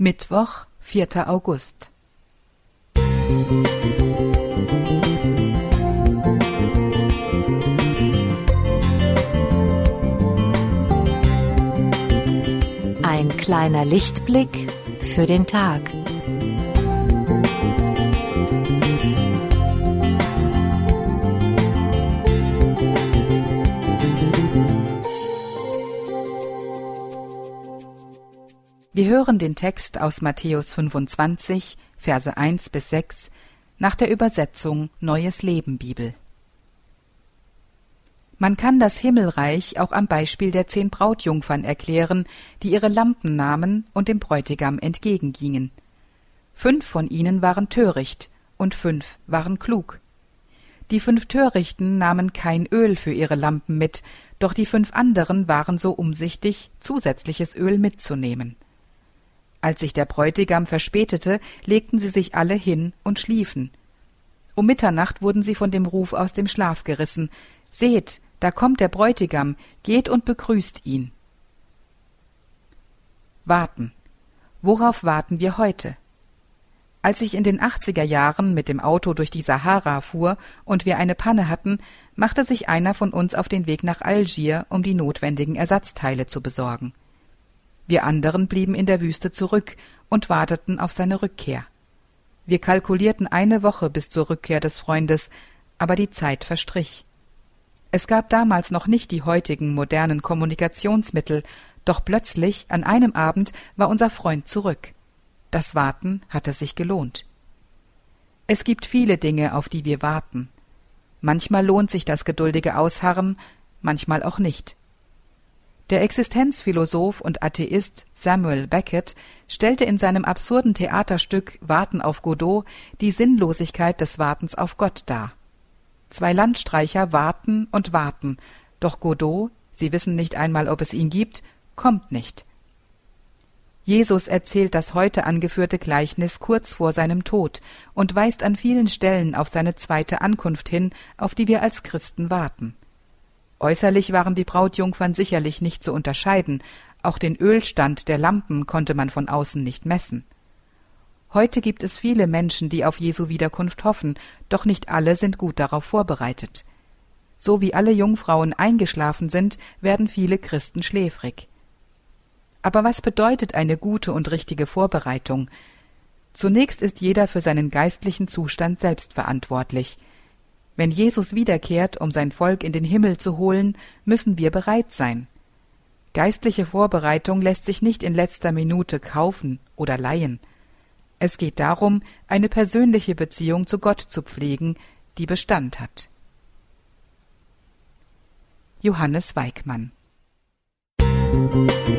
Mittwoch, 4. August. Ein kleiner Lichtblick für den Tag. Wir hören den Text aus Matthäus 25, Verse 1 bis 6 nach der Übersetzung Neues Leben Bibel. Man kann das Himmelreich auch am Beispiel der zehn Brautjungfern erklären, die ihre Lampen nahmen und dem Bräutigam entgegengingen. Fünf von ihnen waren töricht und fünf waren klug. Die fünf Törichten nahmen kein Öl für ihre Lampen mit, doch die fünf anderen waren so umsichtig, zusätzliches Öl mitzunehmen. Als sich der Bräutigam verspätete, legten sie sich alle hin und schliefen. Um Mitternacht wurden sie von dem Ruf aus dem Schlaf gerissen. Seht, da kommt der Bräutigam, geht und begrüßt ihn. Warten. Worauf warten wir heute? Als ich in den 80er Jahren mit dem Auto durch die Sahara fuhr und wir eine Panne hatten, machte sich einer von uns auf den Weg nach Algier, um die notwendigen Ersatzteile zu besorgen. Wir anderen blieben in der Wüste zurück und warteten auf seine Rückkehr. Wir kalkulierten eine Woche bis zur Rückkehr des Freundes, aber die Zeit verstrich. Es gab damals noch nicht die heutigen modernen Kommunikationsmittel, doch plötzlich an einem Abend war unser Freund zurück. Das Warten hatte sich gelohnt. Es gibt viele Dinge, auf die wir warten. Manchmal lohnt sich das geduldige Ausharren, manchmal auch nicht. Der Existenzphilosoph und Atheist Samuel Beckett stellte in seinem absurden Theaterstück Warten auf Godot die Sinnlosigkeit des Wartens auf Gott dar. Zwei Landstreicher warten und warten, doch Godot, sie wissen nicht einmal, ob es ihn gibt, kommt nicht. Jesus erzählt das heute angeführte Gleichnis kurz vor seinem Tod und weist an vielen Stellen auf seine zweite Ankunft hin, auf die wir als Christen warten. Äußerlich waren die Brautjungfern sicherlich nicht zu unterscheiden, auch den Ölstand der Lampen konnte man von außen nicht messen. Heute gibt es viele Menschen, die auf Jesu Wiederkunft hoffen, doch nicht alle sind gut darauf vorbereitet. So wie alle Jungfrauen eingeschlafen sind, werden viele Christen schläfrig. Aber was bedeutet eine gute und richtige Vorbereitung? Zunächst ist jeder für seinen geistlichen Zustand selbst verantwortlich. Wenn Jesus wiederkehrt, um sein Volk in den Himmel zu holen, müssen wir bereit sein. Geistliche Vorbereitung lässt sich nicht in letzter Minute kaufen oder leihen. Es geht darum, eine persönliche Beziehung zu Gott zu pflegen, die Bestand hat. Johannes Weigmann Musik